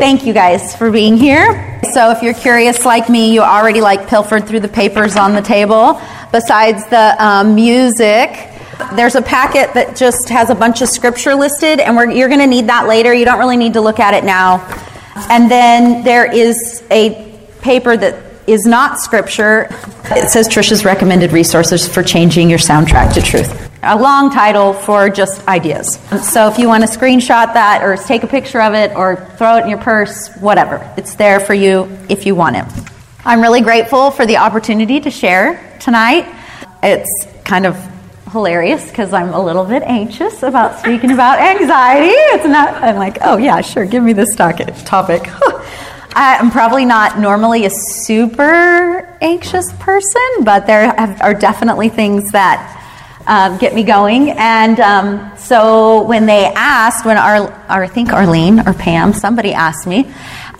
Thank you guys for being here. So, if you're curious like me, you already like pilfered through the papers on the table. Besides the um, music, there's a packet that just has a bunch of scripture listed, and you're going to need that later. You don't really need to look at it now. And then there is a paper that is not scripture. It says Trisha's recommended resources for changing your soundtrack to truth. A long title for just ideas. So if you want to screenshot that or take a picture of it or throw it in your purse, whatever, it's there for you if you want it. I'm really grateful for the opportunity to share tonight. It's kind of hilarious because I'm a little bit anxious about speaking about anxiety. It's not, I'm like, oh yeah, sure, give me this topic. I'm probably not normally a super anxious person, but there are definitely things that um, get me going. And um, so when they asked, when our, our, I think Arlene or Pam, somebody asked me,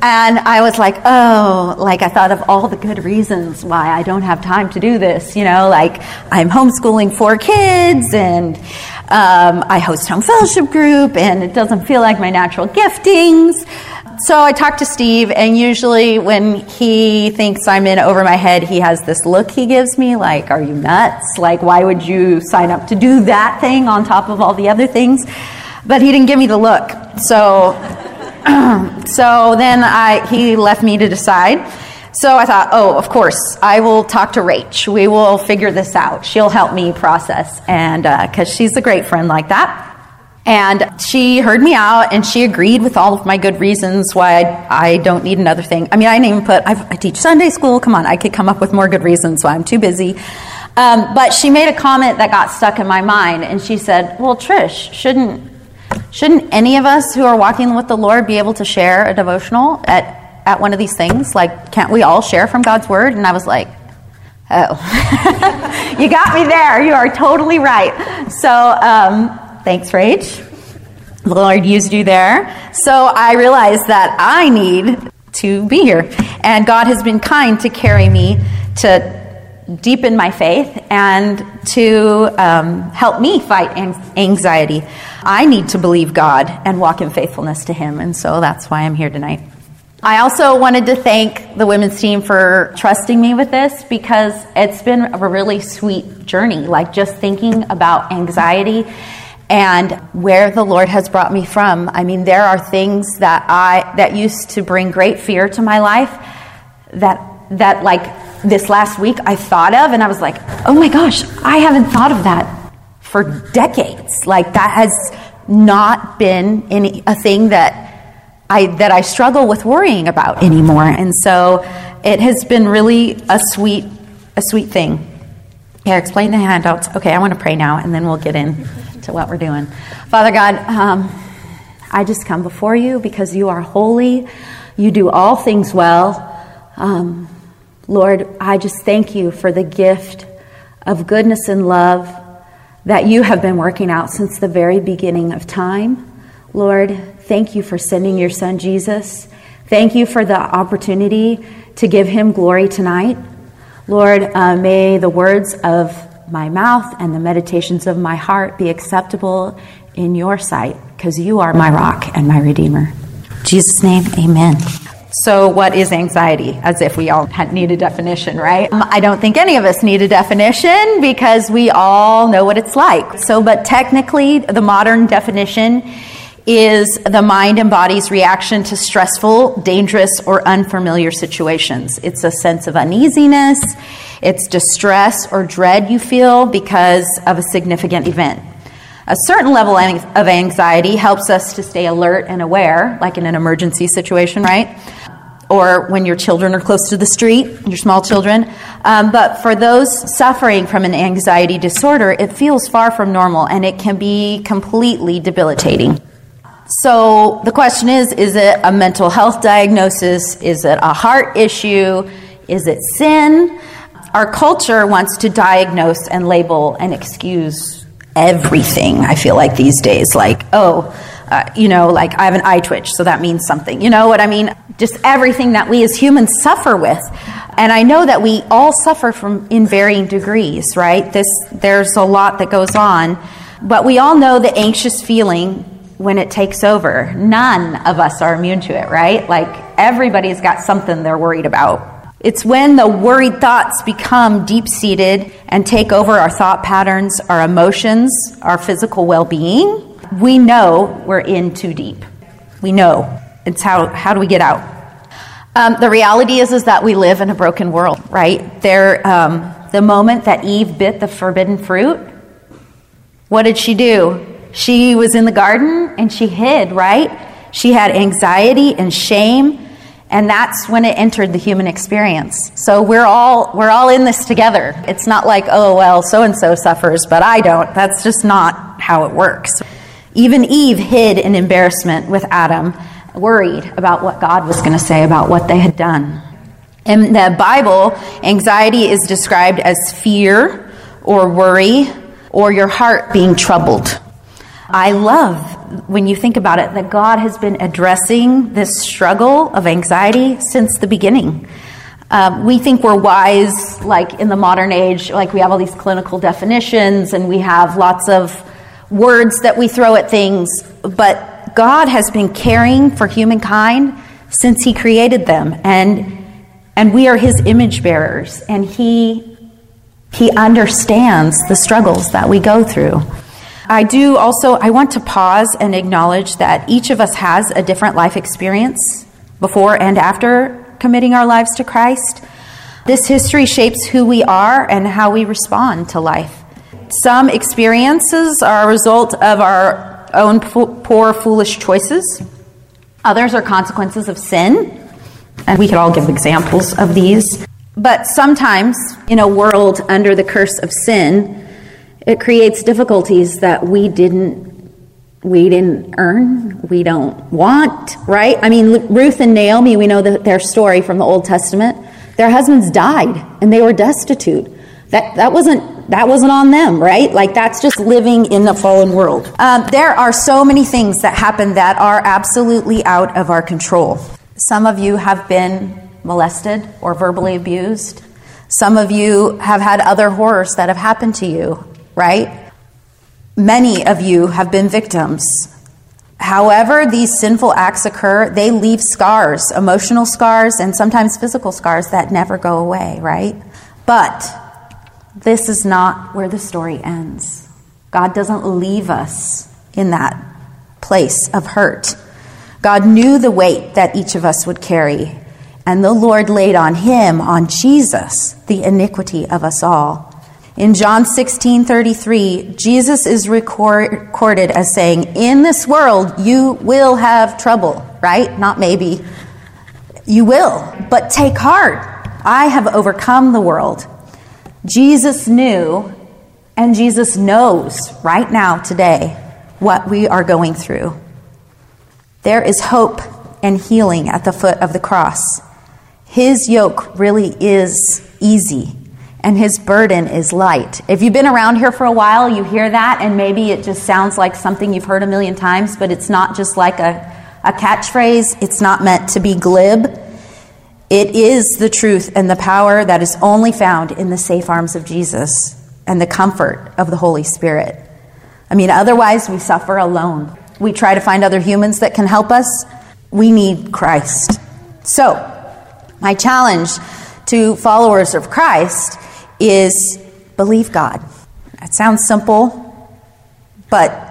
and I was like, oh, like I thought of all the good reasons why I don't have time to do this. You know, like I'm homeschooling four kids and um, I host home fellowship group and it doesn't feel like my natural giftings. So I talked to Steve, and usually when he thinks I'm in over my head, he has this look he gives me like, Are you nuts? Like, why would you sign up to do that thing on top of all the other things? But he didn't give me the look. So, so then I, he left me to decide. So I thought, oh, of course, I will talk to Rach. We will figure this out. She'll help me process, and because uh, she's a great friend like that. And she heard me out and she agreed with all of my good reasons why I, I don't need another thing. I mean, I didn't even put, I've, i teach Sunday school. Come on, I could come up with more good reasons why I'm too busy. Um, but she made a comment that got stuck in my mind and she said, Well, Trish, shouldn't, shouldn't any of us who are walking with the Lord be able to share a devotional at, at one of these things? Like, can't we all share from God's Word? And I was like, Oh, you got me there. You are totally right. So, um, Thanks, Rach. The Lord used you there. So I realized that I need to be here. And God has been kind to carry me to deepen my faith and to um, help me fight anxiety. I need to believe God and walk in faithfulness to Him. And so that's why I'm here tonight. I also wanted to thank the women's team for trusting me with this because it's been a really sweet journey. Like just thinking about anxiety and where the Lord has brought me from. I mean, there are things that I that used to bring great fear to my life that that like this last week I thought of and I was like, "Oh my gosh, I haven't thought of that for decades." Like that has not been any a thing that I that I struggle with worrying about anymore. And so it has been really a sweet a sweet thing. Yeah, explain the handouts. Okay, I want to pray now and then we'll get in to what we're doing. Father God, um, I just come before you because you are holy. You do all things well. Um, Lord, I just thank you for the gift of goodness and love that you have been working out since the very beginning of time. Lord, thank you for sending your son Jesus. Thank you for the opportunity to give him glory tonight. Lord, uh, may the words of my mouth and the meditations of my heart be acceptable in your sight, because you are my rock and my redeemer. In Jesus' name, amen. So, what is anxiety? As if we all need a definition, right? Um, I don't think any of us need a definition because we all know what it's like. So, but technically, the modern definition is the mind and body's reaction to stressful, dangerous, or unfamiliar situations. It's a sense of uneasiness, it's distress or dread you feel because of a significant event. A certain level of anxiety helps us to stay alert and aware, like in an emergency situation, right? Or when your children are close to the street, your small children. Um, but for those suffering from an anxiety disorder, it feels far from normal and it can be completely debilitating. So the question is is it a mental health diagnosis? Is it a heart issue? Is it sin? Our culture wants to diagnose and label and excuse everything, I feel like these days. Like, oh, uh, you know, like I have an eye twitch, so that means something. You know what I mean? Just everything that we as humans suffer with. And I know that we all suffer from in varying degrees, right? This there's a lot that goes on, but we all know the anxious feeling when it takes over. None of us are immune to it, right? Like everybody's got something they're worried about. It's when the worried thoughts become deep seated and take over our thought patterns, our emotions, our physical well being. We know we're in too deep. We know. It's how, how do we get out? Um, the reality is, is that we live in a broken world, right? There, um, the moment that Eve bit the forbidden fruit, what did she do? She was in the garden and she hid, right? She had anxiety and shame and that's when it entered the human experience. So we're all we're all in this together. It's not like oh well so and so suffers but i don't. That's just not how it works. Even eve hid in embarrassment with adam worried about what god was going to say about what they had done. In the bible anxiety is described as fear or worry or your heart being troubled I love when you think about it that God has been addressing this struggle of anxiety since the beginning. Um, we think we're wise, like in the modern age, like we have all these clinical definitions and we have lots of words that we throw at things, but God has been caring for humankind since He created them, and and we are His image bearers, and He He understands the struggles that we go through. I do also, I want to pause and acknowledge that each of us has a different life experience before and after committing our lives to Christ. This history shapes who we are and how we respond to life. Some experiences are a result of our own poor, foolish choices. Others are consequences of sin. And we could all give examples of these. But sometimes, in a world under the curse of sin, it creates difficulties that we didn't we didn't earn, we don't want, right? I mean, Ruth and Naomi, we know the, their story from the Old Testament. Their husbands died and they were destitute. That, that wasn't that wasn't on them, right? Like that's just living in the fallen world. Um, there are so many things that happen that are absolutely out of our control. Some of you have been molested or verbally abused. Some of you have had other horrors that have happened to you right? Many of you have been victims. However, these sinful acts occur, they leave scars, emotional scars, and sometimes physical scars that never go away, right? But this is not where the story ends. God doesn't leave us in that place of hurt. God knew the weight that each of us would carry, and the Lord laid on him, on Jesus, the iniquity of us all. In John 16 33, Jesus is record, recorded as saying, In this world you will have trouble, right? Not maybe. You will, but take heart. I have overcome the world. Jesus knew, and Jesus knows right now, today, what we are going through. There is hope and healing at the foot of the cross. His yoke really is easy and his burden is light. If you've been around here for a while, you hear that, and maybe it just sounds like something you've heard a million times, but it's not just like a, a catchphrase. It's not meant to be glib. It is the truth and the power that is only found in the safe arms of Jesus and the comfort of the Holy Spirit. I mean, otherwise, we suffer alone. We try to find other humans that can help us. We need Christ. So, my challenge to followers of Christ is believe God. It sounds simple, but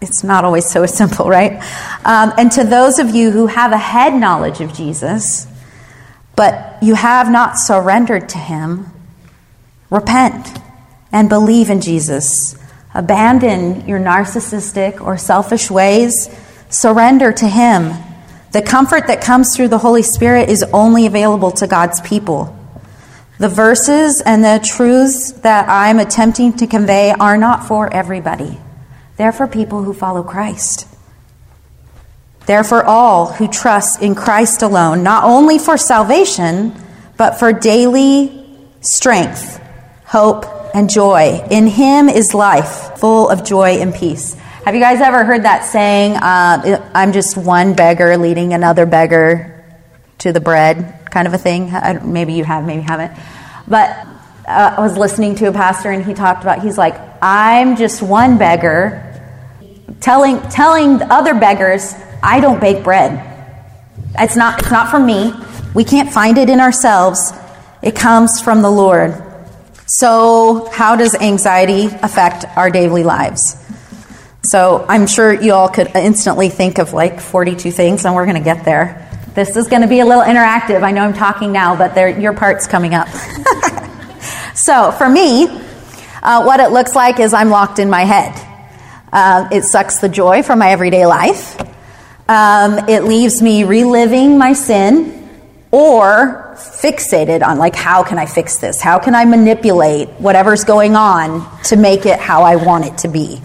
it's not always so simple, right? Um, and to those of you who have a head knowledge of Jesus, but you have not surrendered to Him, repent and believe in Jesus. Abandon your narcissistic or selfish ways. Surrender to Him. The comfort that comes through the Holy Spirit is only available to God's people. The verses and the truths that I'm attempting to convey are not for everybody. They're for people who follow Christ. They're for all who trust in Christ alone, not only for salvation, but for daily strength, hope, and joy. In Him is life, full of joy and peace. Have you guys ever heard that saying, uh, I'm just one beggar leading another beggar to the bread? Kind of a thing. Maybe you have, maybe you haven't. But uh, I was listening to a pastor and he talked about, he's like, I'm just one beggar telling, telling other beggars, I don't bake bread. It's not, it's not from me. We can't find it in ourselves. It comes from the Lord. So, how does anxiety affect our daily lives? So, I'm sure you all could instantly think of like 42 things, and we're going to get there. This is going to be a little interactive. I know I'm talking now, but your part's coming up. so, for me, uh, what it looks like is I'm locked in my head. Uh, it sucks the joy from my everyday life. Um, it leaves me reliving my sin or fixated on, like, how can I fix this? How can I manipulate whatever's going on to make it how I want it to be?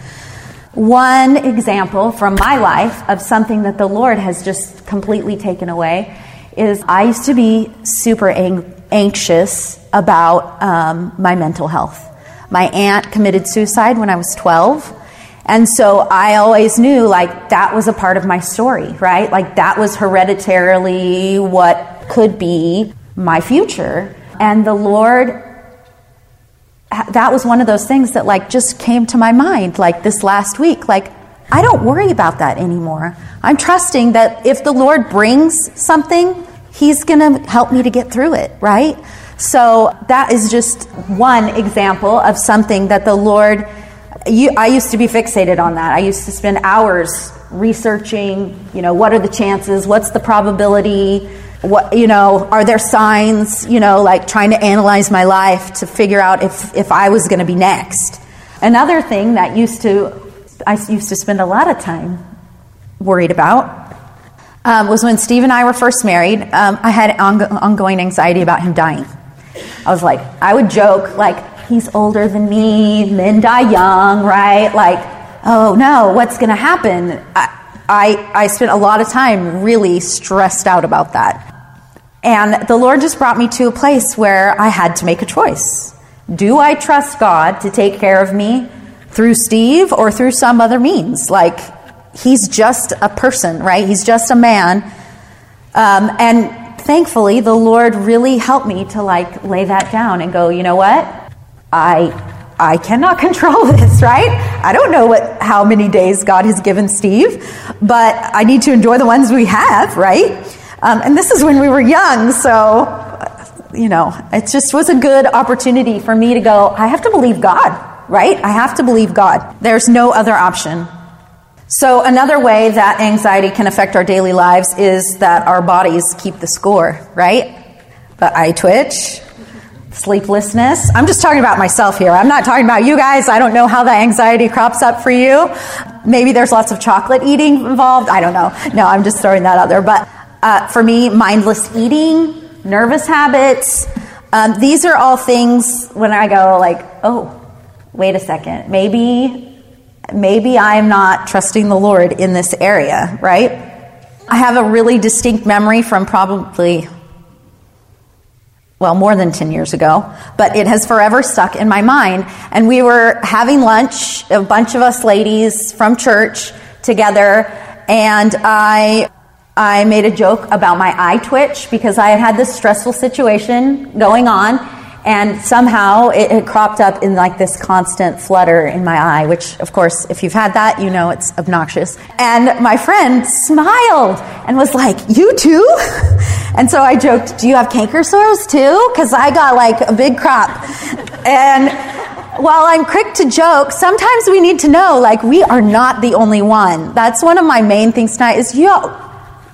One example from my life of something that the Lord has just completely taken away is I used to be super ang- anxious about um, my mental health. My aunt committed suicide when I was 12. And so I always knew like that was a part of my story, right? Like that was hereditarily what could be my future. And the Lord, that was one of those things that like just came to my mind like this last week. Like, I don't worry about that anymore. I'm trusting that if the Lord brings something, He's going to help me to get through it, right? So that is just one example of something that the Lord. You, I used to be fixated on that. I used to spend hours researching, you know, what are the chances? What's the probability? What, you know, are there signs, you know, like trying to analyze my life to figure out if, if I was going to be next. Another thing that used to, I used to spend a lot of time worried about um, was when Steve and I were first married. Um, I had ongoing anxiety about him dying. I was like, I would joke, like, he's older than me, men die young, right? Like, oh no, what's going to happen? I, I, I spent a lot of time really stressed out about that. And the Lord just brought me to a place where I had to make a choice. Do I trust God to take care of me through Steve or through some other means? Like, he's just a person, right? He's just a man. Um, and thankfully, the Lord really helped me to like lay that down and go, you know what? I I cannot control this, right? I don't know what how many days God has given Steve, but I need to enjoy the ones we have, right? Um, and this is when we were young, so you know, it just was a good opportunity for me to go. I have to believe God, right? I have to believe God. There's no other option. So, another way that anxiety can affect our daily lives is that our bodies keep the score, right? But eye twitch, sleeplessness. I'm just talking about myself here. I'm not talking about you guys. I don't know how that anxiety crops up for you. Maybe there's lots of chocolate eating involved. I don't know. No, I'm just throwing that out there. But uh, for me, mindless eating, nervous habits, um, these are all things when I go like, oh, wait a second. Maybe maybe I'm not trusting the Lord in this area, right? I have a really distinct memory from probably, well, more than 10 years ago, but it has forever stuck in my mind. And we were having lunch, a bunch of us ladies from church together, and I. I made a joke about my eye twitch because I had had this stressful situation going on, and somehow it, it, cropped up in like this constant flutter in my eye, which, of course, if you've had that, you know it's obnoxious. And my friend smiled and was like, You too? And so I joked, Do you have canker sores too? Because I got like a big crop. And while I'm quick to joke, sometimes we need to know like we are not the only one. That's one of my main things tonight is you,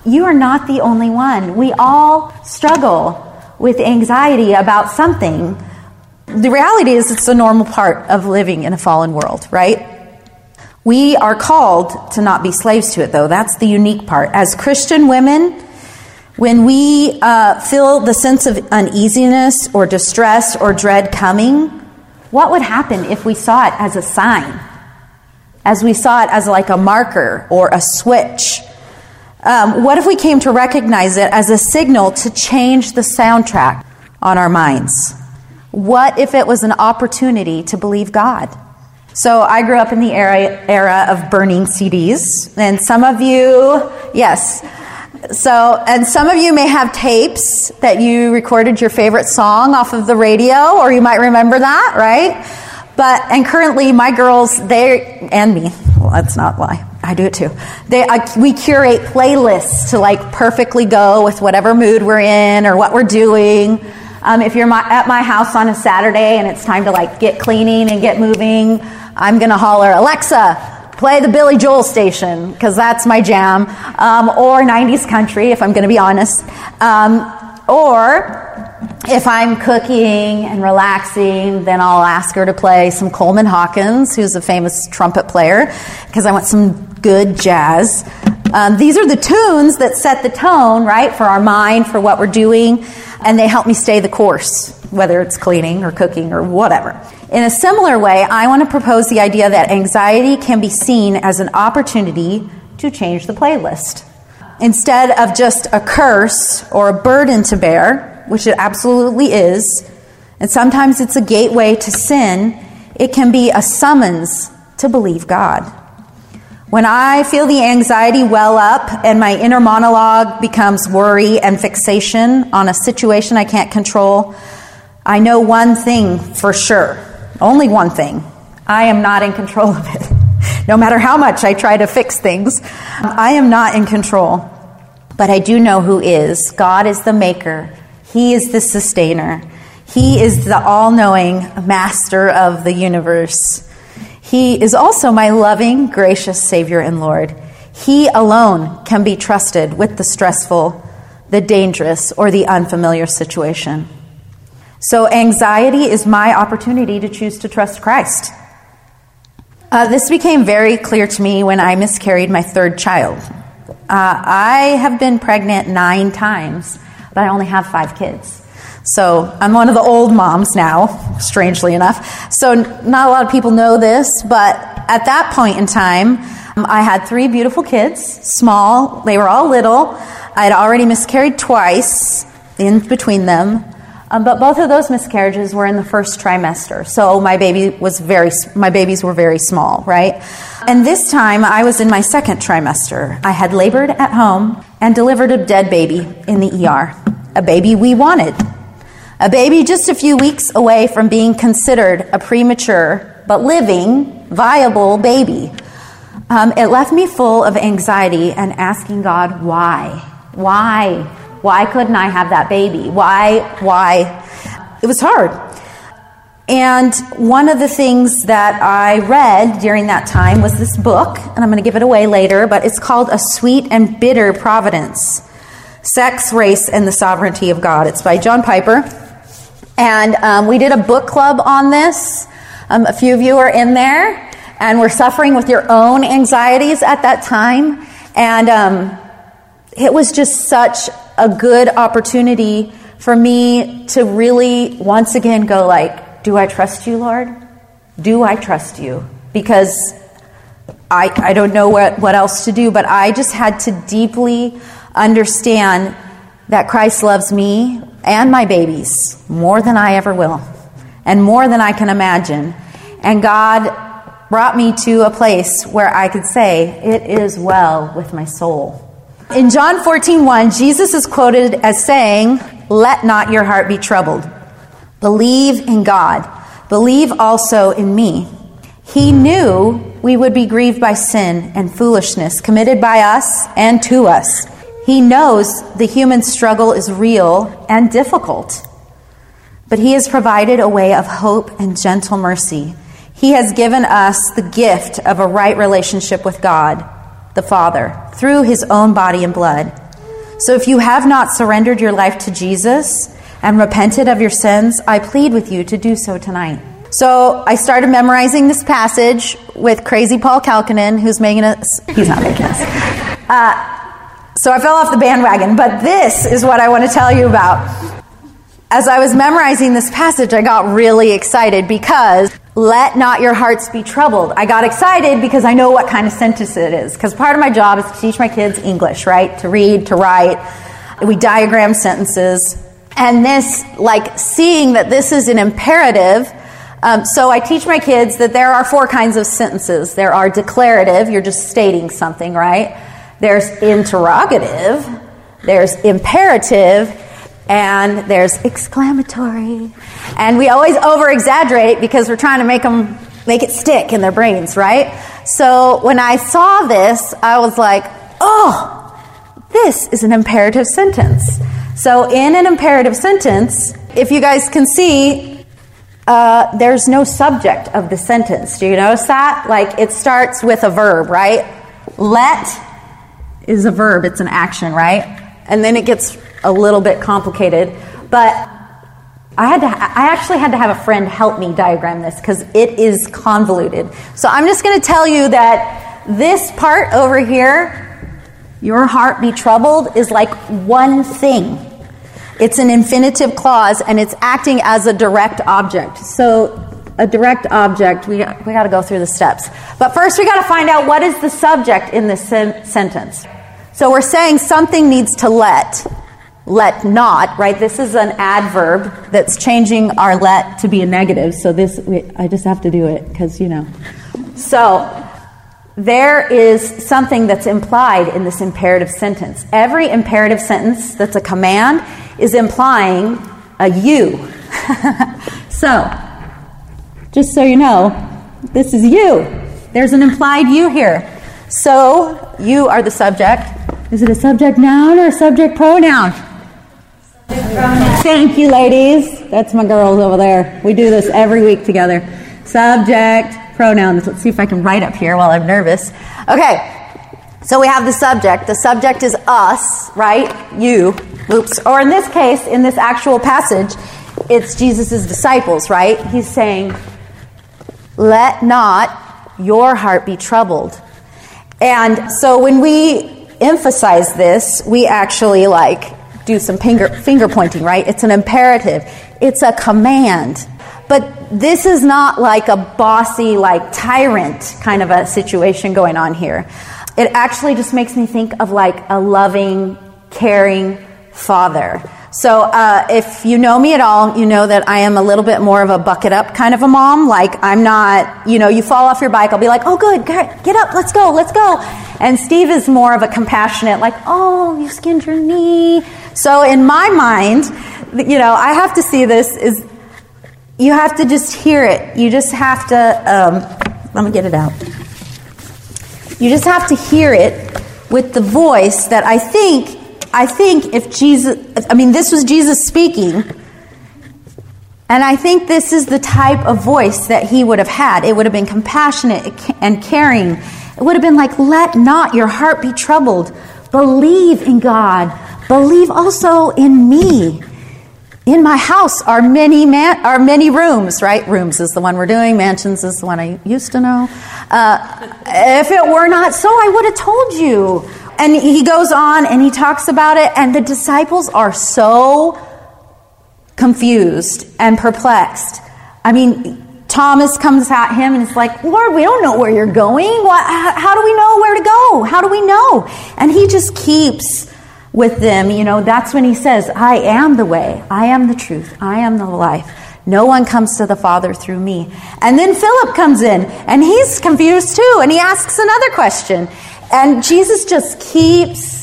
you are not the only one. We all struggle with anxiety about something, the reality is it's a normal part of living in a fallen world, right? We are called to not be slaves to it, though. That's the unique part. As Christian women, when we uh, feel the sense of uneasiness or distress or dread coming, what would happen if we saw it as a sign? As we saw it as like a marker or a switch um, what if we came to recognize it as a signal to change the soundtrack on our minds? What if it was an opportunity to believe God? So I grew up in the era, era of burning CDs, and some of you, yes. So, and some of you may have tapes that you recorded your favorite song off of the radio, or you might remember that, right? But, and currently my girls, they, and me, that's not why. I do it too. They, uh, we curate playlists to like perfectly go with whatever mood we're in or what we're doing. Um, if you're my, at my house on a Saturday and it's time to like get cleaning and get moving, I'm gonna holler, Alexa, play the Billy Joel station because that's my jam, um, or 90s country if I'm gonna be honest, um, or if I'm cooking and relaxing, then I'll ask her to play some Coleman Hawkins, who's a famous trumpet player, because I want some good jazz. Um, these are the tunes that set the tone, right, for our mind, for what we're doing, and they help me stay the course, whether it's cleaning or cooking or whatever. In a similar way, I want to propose the idea that anxiety can be seen as an opportunity to change the playlist. Instead of just a curse or a burden to bear, which it absolutely is, and sometimes it's a gateway to sin, it can be a summons to believe God. When I feel the anxiety well up and my inner monologue becomes worry and fixation on a situation I can't control, I know one thing for sure. Only one thing. I am not in control of it. No matter how much I try to fix things, I am not in control. But I do know who is. God is the maker, He is the sustainer, He is the all knowing master of the universe. He is also my loving, gracious Savior and Lord. He alone can be trusted with the stressful, the dangerous, or the unfamiliar situation. So, anxiety is my opportunity to choose to trust Christ. Uh, this became very clear to me when I miscarried my third child. Uh, I have been pregnant nine times, but I only have five kids. So I'm one of the old moms now, strangely enough. So not a lot of people know this, but at that point in time, um, I had three beautiful kids, small. They were all little. I had already miscarried twice in between them. Um, but both of those miscarriages were in the first trimester. So my baby was very, my babies were very small, right? And this time I was in my second trimester. I had labored at home and delivered a dead baby in the ER. A baby we wanted. A baby just a few weeks away from being considered a premature but living, viable baby. Um, it left me full of anxiety and asking God, why? Why? Why couldn't I have that baby? Why? Why? It was hard. And one of the things that I read during that time was this book, and I'm going to give it away later, but it's called A Sweet and Bitter Providence Sex, Race, and the Sovereignty of God. It's by John Piper. And um, we did a book club on this. Um, a few of you are in there and were suffering with your own anxieties at that time. And um, it was just such a good opportunity for me to really once again go like, do I trust you, Lord? Do I trust you? Because I, I don't know what, what else to do, but I just had to deeply understand that Christ loves me and my babies more than I ever will and more than I can imagine. And God brought me to a place where I could say, It is well with my soul. In John 14, 1, Jesus is quoted as saying, Let not your heart be troubled. Believe in God. Believe also in me. He knew we would be grieved by sin and foolishness committed by us and to us. He knows the human struggle is real and difficult, but He has provided a way of hope and gentle mercy. He has given us the gift of a right relationship with God, the Father, through His own body and blood. So if you have not surrendered your life to Jesus and repented of your sins, I plead with you to do so tonight. So I started memorizing this passage with crazy Paul Kalkinen, who's making us, he's not making us. Uh, so I fell off the bandwagon, but this is what I want to tell you about. As I was memorizing this passage, I got really excited because let not your hearts be troubled. I got excited because I know what kind of sentence it is. Because part of my job is to teach my kids English, right? To read, to write. We diagram sentences. And this, like, seeing that this is an imperative. Um, so I teach my kids that there are four kinds of sentences. There are declarative, you're just stating something, right? There's interrogative, there's imperative, and there's exclamatory. And we always over exaggerate because we're trying to make them make it stick in their brains, right? So when I saw this, I was like, oh, this is an imperative sentence. So in an imperative sentence, if you guys can see, uh, there's no subject of the sentence. Do you notice that? Like it starts with a verb, right? Let is a verb, it's an action, right? And then it gets a little bit complicated. But I had to I actually had to have a friend help me diagram this because it is convoluted. So I'm just going to tell you that this part over here, your heart be troubled, is like one thing. It's an infinitive clause and it's acting as a direct object. So a direct object, we, we got to go through the steps. But first, we got to find out what is the subject in this sen- sentence. So we're saying something needs to let. Let not, right? This is an adverb that's changing our let to be a negative. So this, we, I just have to do it because, you know. So there is something that's implied in this imperative sentence. Every imperative sentence that's a command is implying a you. so, just so you know, this is you. There's an implied you here. So, you are the subject. Is it a subject noun or a subject pronoun? Thank you, ladies. That's my girls over there. We do this every week together. Subject, pronouns. Let's see if I can write up here while I'm nervous. Okay, so we have the subject. The subject is us, right? You. Oops. Or in this case, in this actual passage, it's Jesus' disciples, right? He's saying, Let not your heart be troubled. And so when we emphasize this, we actually like do some finger, finger pointing, right? It's an imperative, it's a command. But this is not like a bossy, like tyrant kind of a situation going on here. It actually just makes me think of like a loving, caring father. So, uh, if you know me at all, you know that I am a little bit more of a bucket up kind of a mom. Like, I'm not, you know, you fall off your bike, I'll be like, oh, good, get up, let's go, let's go. And Steve is more of a compassionate, like, oh, you skinned your knee. So, in my mind, you know, I have to see this is you have to just hear it. You just have to, um, let me get it out. You just have to hear it with the voice that I think, I think if Jesus, I mean, this was Jesus speaking, and I think this is the type of voice that he would have had. It would have been compassionate and caring. It would have been like, let not your heart be troubled. Believe in God. Believe also in me in my house are many man- are many rooms right? Rooms is the one we're doing mansions is the one i used to know. Uh, if it were not so i would have told you. And he goes on and he talks about it and the disciples are so confused and perplexed. I mean thomas comes at him and it's like lord we don't know where you're going. What, how do we know where to go? How do we know? And he just keeps with them, you know, that's when he says, I am the way, I am the truth, I am the life. No one comes to the Father through me. And then Philip comes in, and he's confused too, and he asks another question. And Jesus just keeps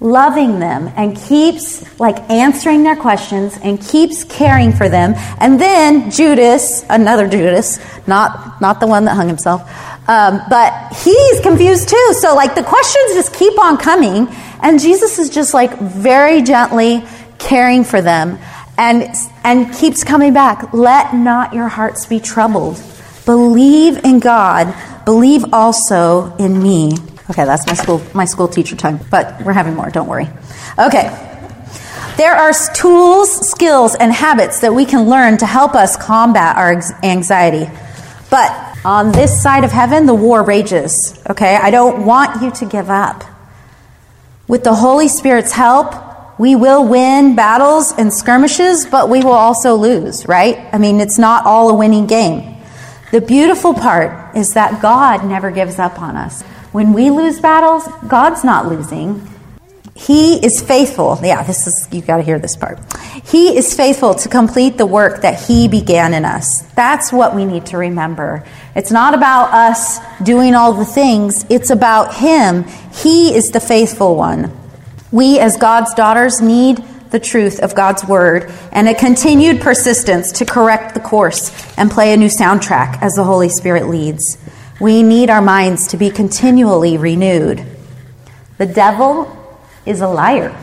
loving them and keeps like answering their questions and keeps caring for them. And then Judas, another Judas, not not the one that hung himself, um, but he's confused too. So like the questions just keep on coming, and Jesus is just like very gently caring for them and, and keeps coming back. Let not your hearts be troubled. Believe in God. Believe also in me. Okay, that's my school, my school teacher time, but we're having more, don't worry. Okay. There are tools, skills, and habits that we can learn to help us combat our anxiety. But on this side of heaven, the war rages. Okay? I don't want you to give up. With the Holy Spirit's help, we will win battles and skirmishes, but we will also lose, right? I mean, it's not all a winning game. The beautiful part is that God never gives up on us. When we lose battles, God's not losing. He is faithful. Yeah, this is, you got to hear this part. He is faithful to complete the work that He began in us. That's what we need to remember. It's not about us doing all the things, it's about Him. He is the faithful one. We, as God's daughters, need the truth of God's word and a continued persistence to correct the course and play a new soundtrack as the Holy Spirit leads. We need our minds to be continually renewed. The devil is a liar.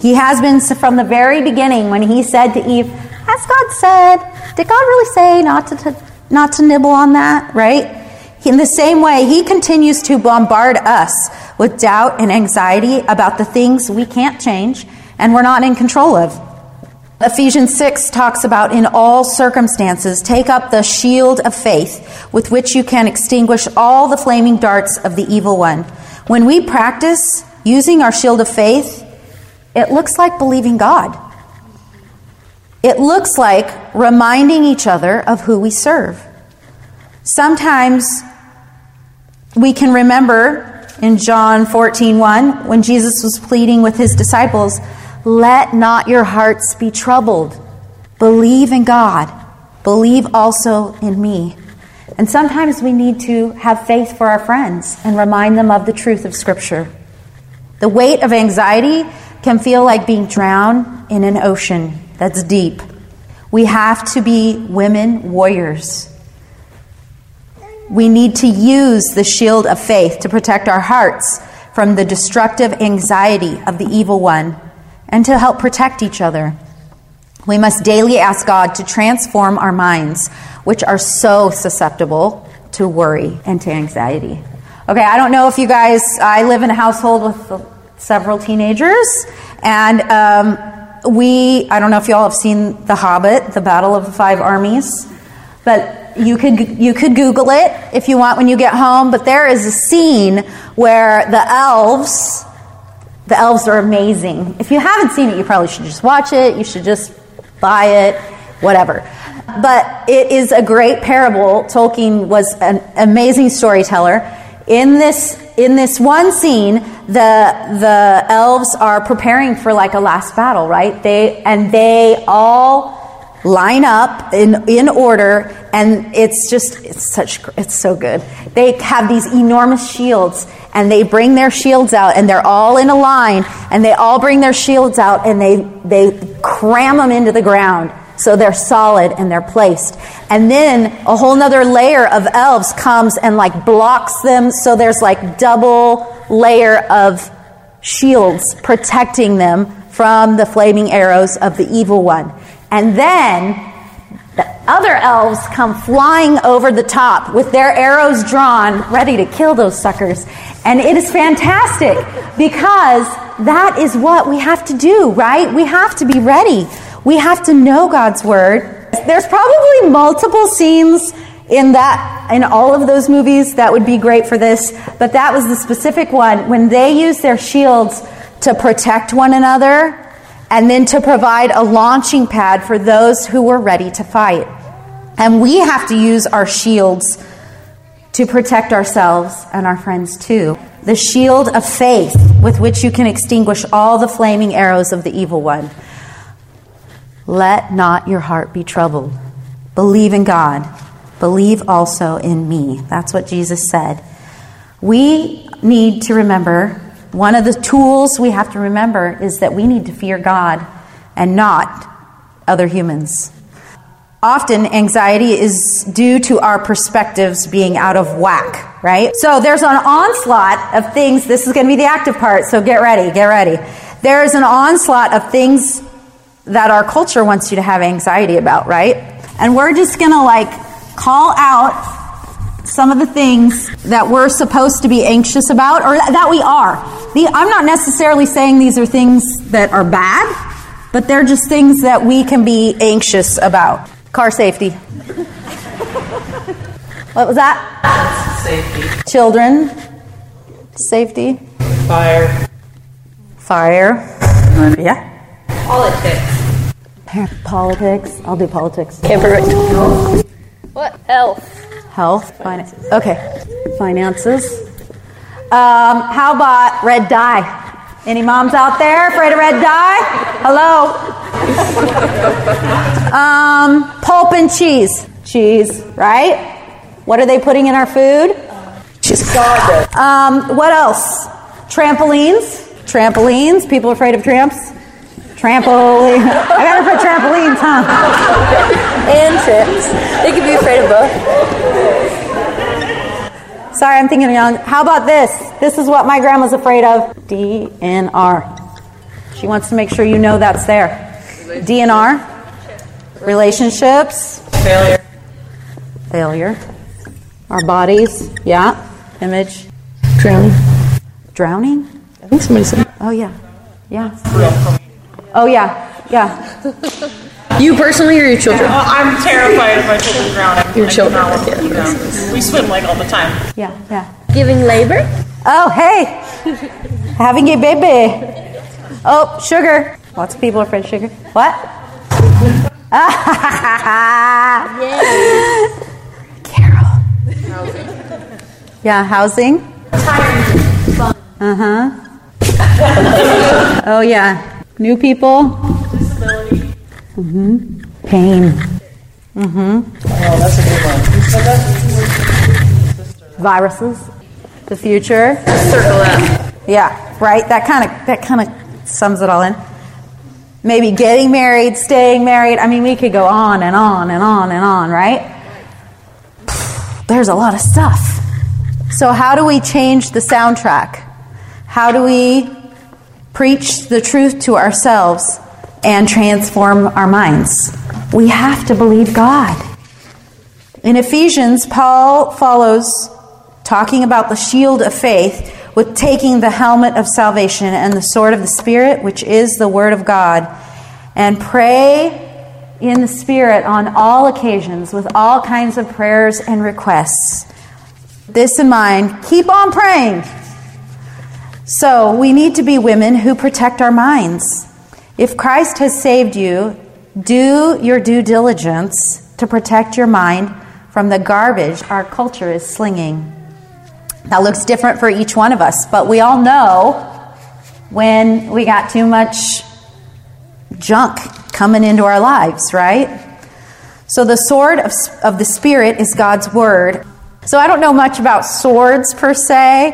He has been from the very beginning when he said to Eve, As God said, did God really say not to, to not to nibble on that, right? In the same way, he continues to bombard us with doubt and anxiety about the things we can't change and we're not in control of. Ephesians 6 talks about in all circumstances, take up the shield of faith with which you can extinguish all the flaming darts of the evil one. When we practice using our shield of faith, it looks like believing God. It looks like reminding each other of who we serve. Sometimes we can remember in John 14:1 when Jesus was pleading with his disciples, "Let not your hearts be troubled. Believe in God. Believe also in me." And sometimes we need to have faith for our friends and remind them of the truth of scripture. The weight of anxiety can feel like being drowned in an ocean that's deep. We have to be women warriors we need to use the shield of faith to protect our hearts from the destructive anxiety of the evil one and to help protect each other. We must daily ask God to transform our minds, which are so susceptible to worry and to anxiety. Okay, I don't know if you guys, I live in a household with several teenagers, and um, we, I don't know if you all have seen The Hobbit, The Battle of the Five Armies, but you could you could Google it if you want when you get home. But there is a scene where the elves, the elves are amazing. If you haven't seen it, you probably should just watch it. You should just buy it, whatever. But it is a great parable. Tolkien was an amazing storyteller. In this in this one scene, the the elves are preparing for like a last battle, right? They and they all line up in, in order and it's just it's such it's so good they have these enormous shields and they bring their shields out and they're all in a line and they all bring their shields out and they they cram them into the ground so they're solid and they're placed and then a whole nother layer of elves comes and like blocks them so there's like double layer of shields protecting them from the flaming arrows of the evil one and then the other elves come flying over the top with their arrows drawn, ready to kill those suckers. And it is fantastic because that is what we have to do, right? We have to be ready. We have to know God's word. There's probably multiple scenes in that in all of those movies that would be great for this, but that was the specific one when they use their shields to protect one another and then to provide a launching pad for those who were ready to fight. And we have to use our shields to protect ourselves and our friends too. The shield of faith with which you can extinguish all the flaming arrows of the evil one. Let not your heart be troubled. Believe in God. Believe also in me. That's what Jesus said. We need to remember one of the tools we have to remember is that we need to fear God and not other humans. Often, anxiety is due to our perspectives being out of whack, right? So, there's an onslaught of things. This is going to be the active part, so get ready, get ready. There's an onslaught of things that our culture wants you to have anxiety about, right? And we're just going to like call out some of the things that we're supposed to be anxious about, or that we are. The, I'm not necessarily saying these are things that are bad, but they're just things that we can be anxious about. Car safety. what was that? Safety. Children. Safety. Fire. Fire. Yeah. Politics. Politics. I'll do politics. Can't predict. What? Health. Health, finance. Okay, finances. Um, how about red dye? Any moms out there afraid of red dye? Hello. um, pulp and cheese. Cheese, right? What are they putting in our food? Cheese. Um, what else? Trampolines. Trampolines. People afraid of tramps? Trampoline. I gotta put trampolines, huh? And trips. They could be afraid of both. Sorry, I'm thinking young. How about this? This is what my grandma's afraid of. DNR. She wants to make sure you know that's there. DNR. Relationships. Failure. Failure. Our bodies. Yeah. Image. Drowning. Drowning. I think somebody said. Oh yeah. Yeah. Oh yeah. Yeah. You personally or your children? Well, I'm terrified of my children drowning. Your I children, cannot let them yeah, drown. We swim like all the time. Yeah. Yeah. Giving labor? Oh hey. Having a baby. Oh sugar. Lots of people are afraid of sugar. What? Ah Carol. Yeah, housing. Uh huh. oh yeah, new people. Mm-hmm. Pain. Mm-hmm. Oh, that's a good one. Viruses. The future. Circle that. Yeah, right. That kind of that kind of sums it all in. Maybe getting married, staying married. I mean, we could go on and on and on and on, right? There's a lot of stuff. So, how do we change the soundtrack? How do we preach the truth to ourselves and transform our minds? We have to believe God. In Ephesians, Paul follows talking about the shield of faith with taking the helmet of salvation and the sword of the Spirit, which is the Word of God, and pray in the Spirit on all occasions with all kinds of prayers and requests. This in mind, keep on praying. So, we need to be women who protect our minds. If Christ has saved you, do your due diligence to protect your mind from the garbage our culture is slinging. That looks different for each one of us, but we all know when we got too much junk coming into our lives, right? So the sword of, of the Spirit is God's word. So I don't know much about swords per se,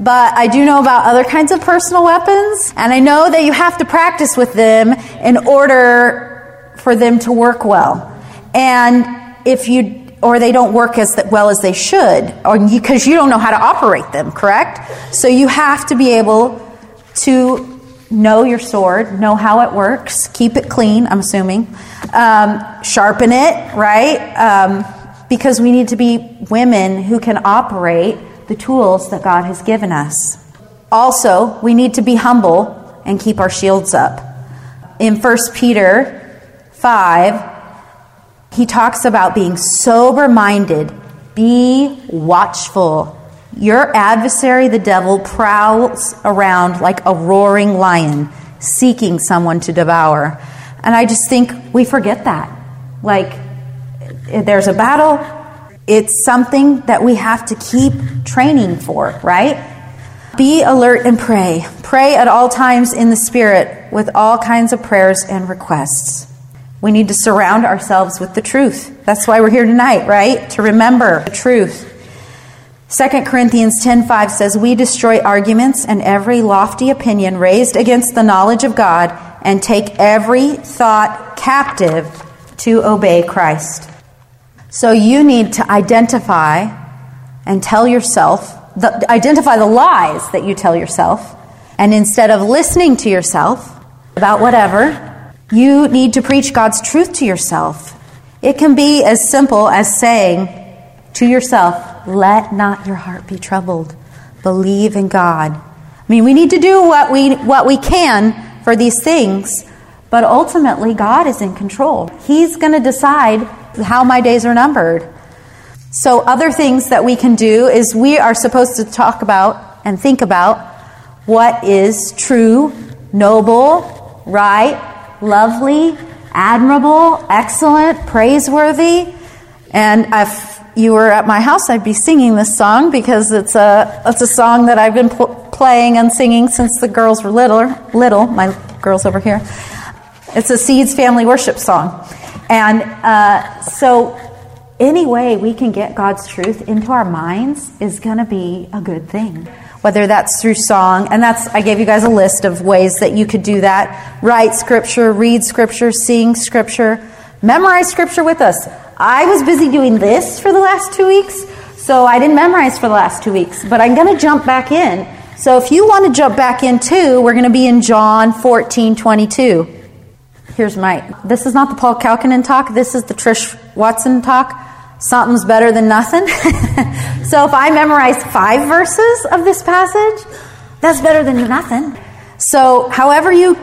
but I do know about other kinds of personal weapons, and I know that you have to practice with them in order for them to work well. And if you or they don't work as well as they should, or because you, don't know how to operate them, correct? So you have to be able to know your sword, know how it works, keep it clean. I'm assuming, um, sharpen it, right? Um, because we need to be women who can operate the tools that God has given us. Also, we need to be humble and keep our shields up. In 1 Peter 5, he talks about being sober minded, be watchful. Your adversary, the devil, prowls around like a roaring lion, seeking someone to devour. And I just think we forget that. Like, there's a battle, it's something that we have to keep training for, right? Be alert and pray. Pray at all times in the Spirit with all kinds of prayers and requests. We need to surround ourselves with the truth. That's why we're here tonight, right? To remember the truth. 2 Corinthians 10:5 says, "We destroy arguments and every lofty opinion raised against the knowledge of God and take every thought captive to obey Christ." So you need to identify and tell yourself, the, identify the lies that you tell yourself, and instead of listening to yourself about whatever, you need to preach God's truth to yourself. It can be as simple as saying to yourself, Let not your heart be troubled. Believe in God. I mean, we need to do what we, what we can for these things, but ultimately, God is in control. He's going to decide how my days are numbered. So, other things that we can do is we are supposed to talk about and think about what is true, noble, right, lovely, admirable, excellent, praiseworthy. And if you were at my house, I'd be singing this song because it's a it's a song that I've been pl- playing and singing since the girls were little. Little, my girls over here. It's a Seeds family worship song, and uh, so any way we can get God's truth into our minds is going to be a good thing whether that's through song, and that's, I gave you guys a list of ways that you could do that. Write scripture, read scripture, sing scripture, memorize scripture with us. I was busy doing this for the last two weeks, so I didn't memorize for the last two weeks, but I'm going to jump back in. So if you want to jump back in too, we're going to be in John 14 22. Here's my, this is not the Paul Kalkinen talk, this is the Trish Watson talk. Something's better than nothing. so if I memorize five verses of this passage, that's better than nothing. So however you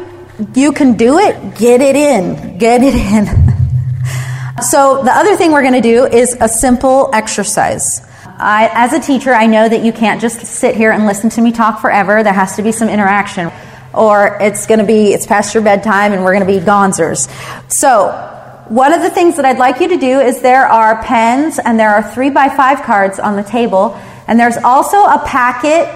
you can do it, get it in. Get it in. so the other thing we're going to do is a simple exercise. I, as a teacher, I know that you can't just sit here and listen to me talk forever. There has to be some interaction or it's going to be it's past your bedtime and we're going to be gonzers. So, one of the things that I'd like you to do is there are pens and there are three by five cards on the table, and there's also a packet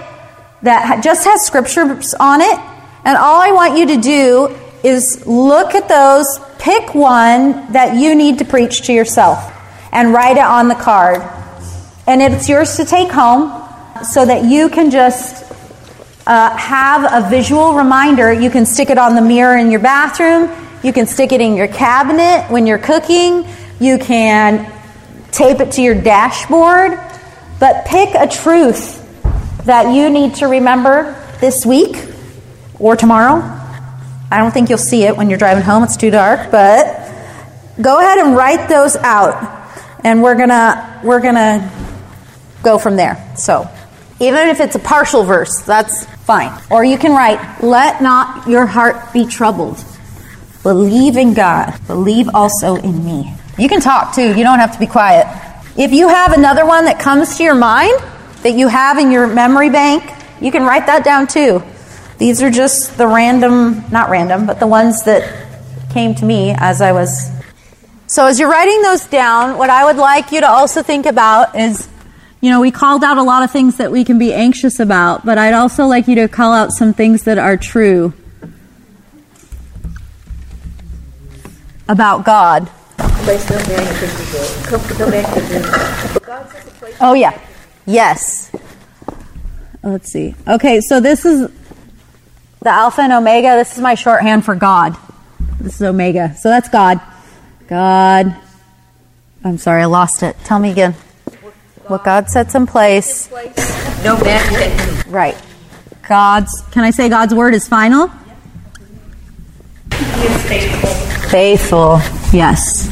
that just has scriptures on it. And all I want you to do is look at those, pick one that you need to preach to yourself, and write it on the card. And it's yours to take home so that you can just uh, have a visual reminder. You can stick it on the mirror in your bathroom. You can stick it in your cabinet when you're cooking. You can tape it to your dashboard. But pick a truth that you need to remember this week or tomorrow. I don't think you'll see it when you're driving home, it's too dark, but go ahead and write those out. And we're going to we're going to go from there. So, even if it's a partial verse, that's fine. Or you can write, Let not your heart be troubled. Believe in God. Believe also in me. You can talk too. You don't have to be quiet. If you have another one that comes to your mind that you have in your memory bank, you can write that down too. These are just the random, not random, but the ones that came to me as I was. So as you're writing those down, what I would like you to also think about is you know, we called out a lot of things that we can be anxious about, but I'd also like you to call out some things that are true about God. Oh, yeah. Yes. Let's see. Okay, so this is the Alpha and Omega. This is my shorthand for God. This is Omega. So that's God. God. I'm sorry, I lost it. Tell me again. What God sets in place. No man can. Right. God's, can I say God's word is final? He's faithful. Faithful. Yes.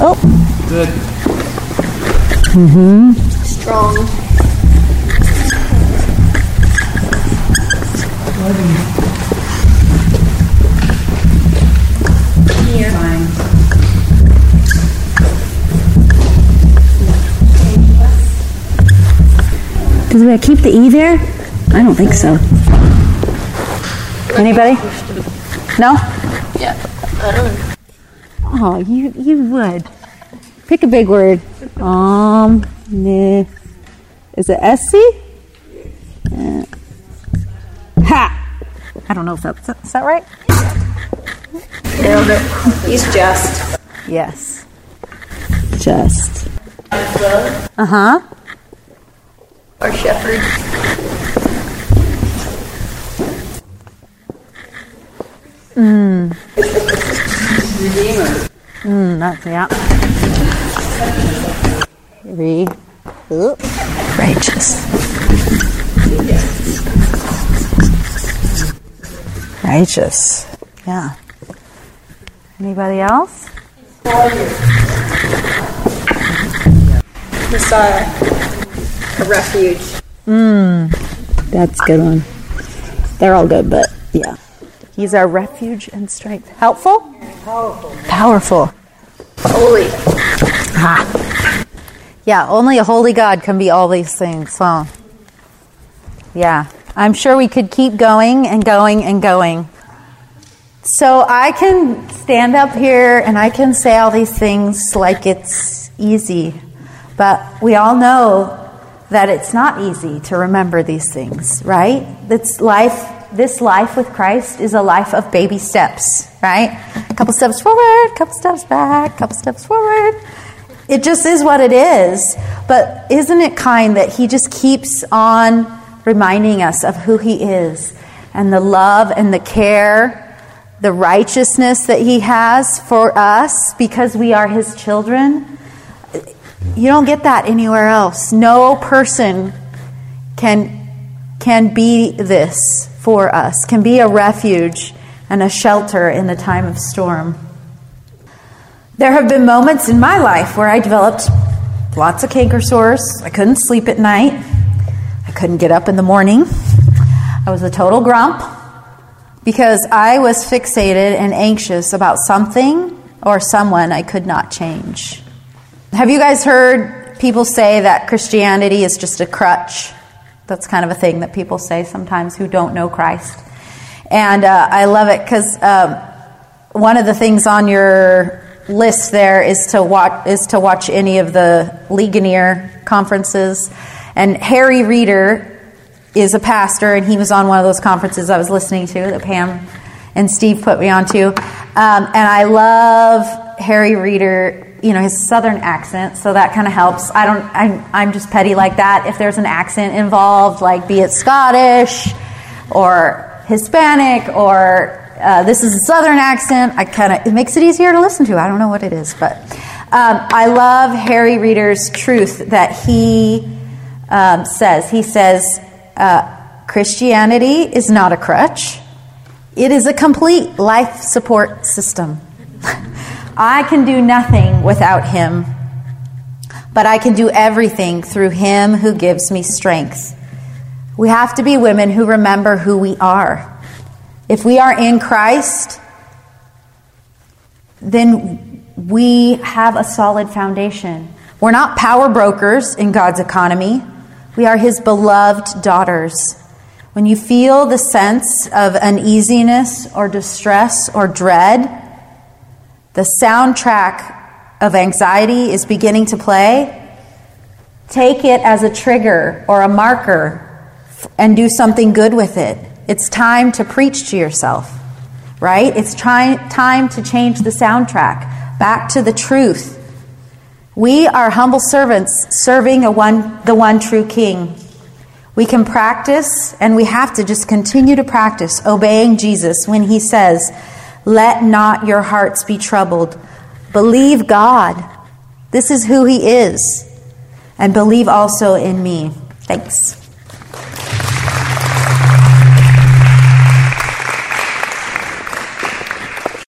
Oh. Good. Mm-hmm. Strong. Does it keep the E there? I don't think so. Anybody? No? Yeah. I don't Oh, you you would. Pick a big word. Um, nah. Is it SC? Uh, ha! I don't know if that's is that right? Nailed it. He's just. Yes. Just. Uh huh. Our shepherd. Mm, that's yeah. Re. Oop. Righteous. Righteous. Yeah. Anybody else? Messiah. A refuge. Hmm. That's a good one. They're all good, but yeah. He's our refuge and strength. Helpful? Powerful. Powerful. Holy. Ha. Yeah, only a holy God can be all these things. So, yeah, I'm sure we could keep going and going and going. So I can stand up here and I can say all these things like it's easy, but we all know that it's not easy to remember these things, right? This life, this life with Christ is a life of baby steps, right? A couple steps forward, a couple steps back, a couple steps forward. It just is what it is. But isn't it kind that He just keeps on reminding us of who He is and the love and the care the righteousness that He has for us because we are His children. You don't get that anywhere else. No person can, can be this for us, can be a refuge and a shelter in the time of storm. There have been moments in my life where I developed lots of canker sores. I couldn't sleep at night. I couldn't get up in the morning. I was a total grump because I was fixated and anxious about something or someone I could not change. Have you guys heard people say that Christianity is just a crutch? That's kind of a thing that people say sometimes who don't know Christ. And uh, I love it because um, one of the things on your list there is to watch is to watch any of the Ligonier conferences. And Harry Reeder is a pastor, and he was on one of those conferences I was listening to that Pam and Steve put me onto. Um, and I love Harry Reeder. You know his southern accent, so that kind of helps. I don't. I'm, I'm just petty like that. If there's an accent involved, like be it Scottish or Hispanic or uh, this is a southern accent. I kind of it makes it easier to listen to. I don't know what it is, but um, I love Harry Reeder's truth that he um, says. He says uh, Christianity is not a crutch; it is a complete life support system. I can do nothing without Him, but I can do everything through Him who gives me strength. We have to be women who remember who we are. If we are in Christ, then we have a solid foundation. We're not power brokers in God's economy, we are His beloved daughters. When you feel the sense of uneasiness or distress or dread, the soundtrack of anxiety is beginning to play. Take it as a trigger or a marker and do something good with it. It's time to preach to yourself, right? It's try, time to change the soundtrack back to the truth. We are humble servants serving one, the one true King. We can practice, and we have to just continue to practice obeying Jesus when he says, Let not your hearts be troubled. Believe God. This is who he is. And believe also in me. Thanks.